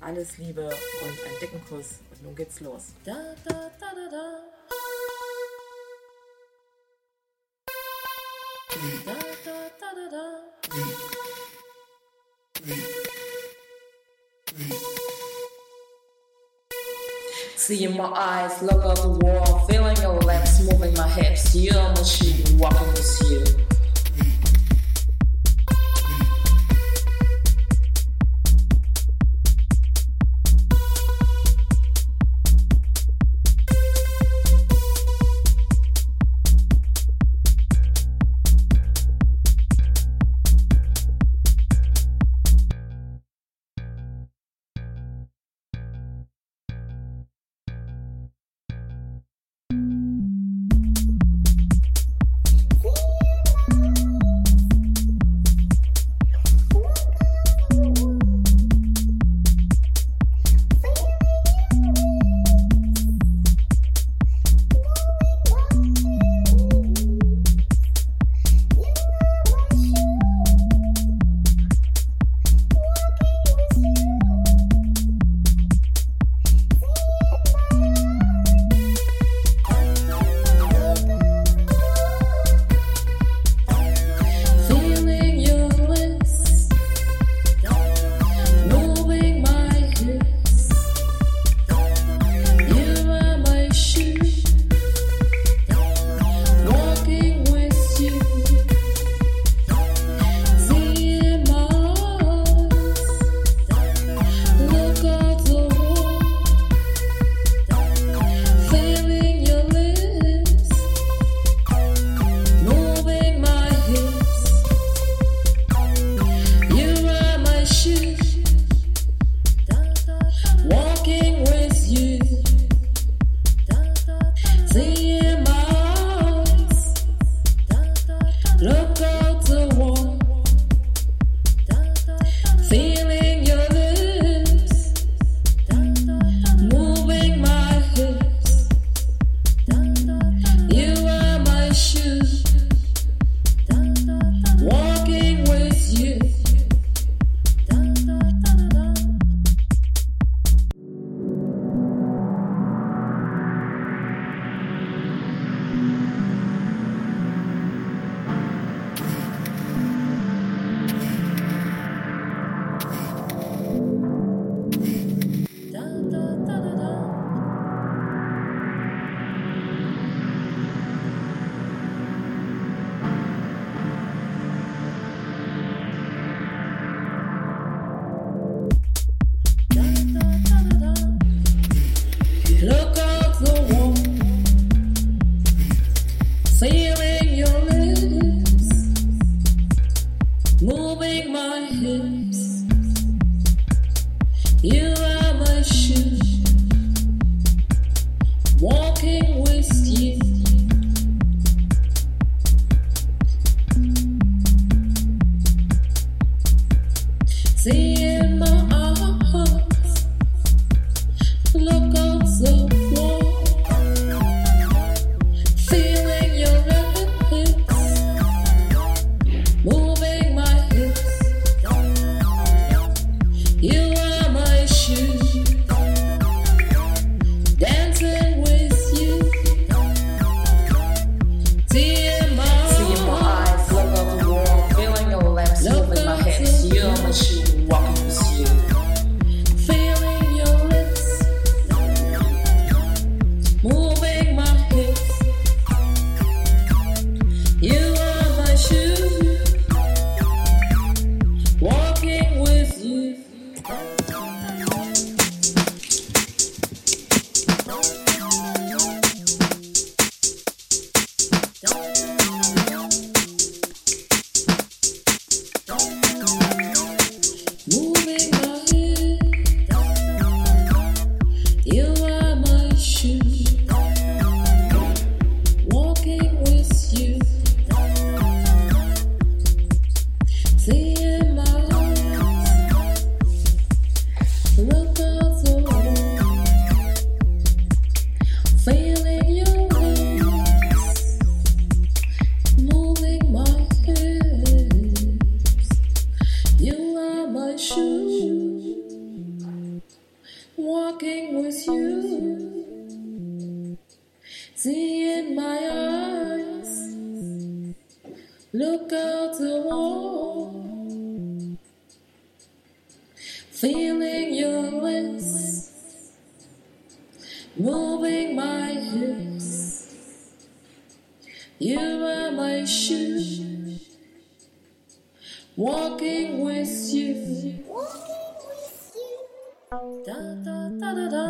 Alles Liebe und einen dicken Kuss. Und nun geht's los. Da, da, da, da, da. Da, da, da, da, da. See in my eyes, look up the wall, feeling your lips lips. You look out the wall, feeling your lips, moving my hips. You are my shoes, walking with you. Da da da da da.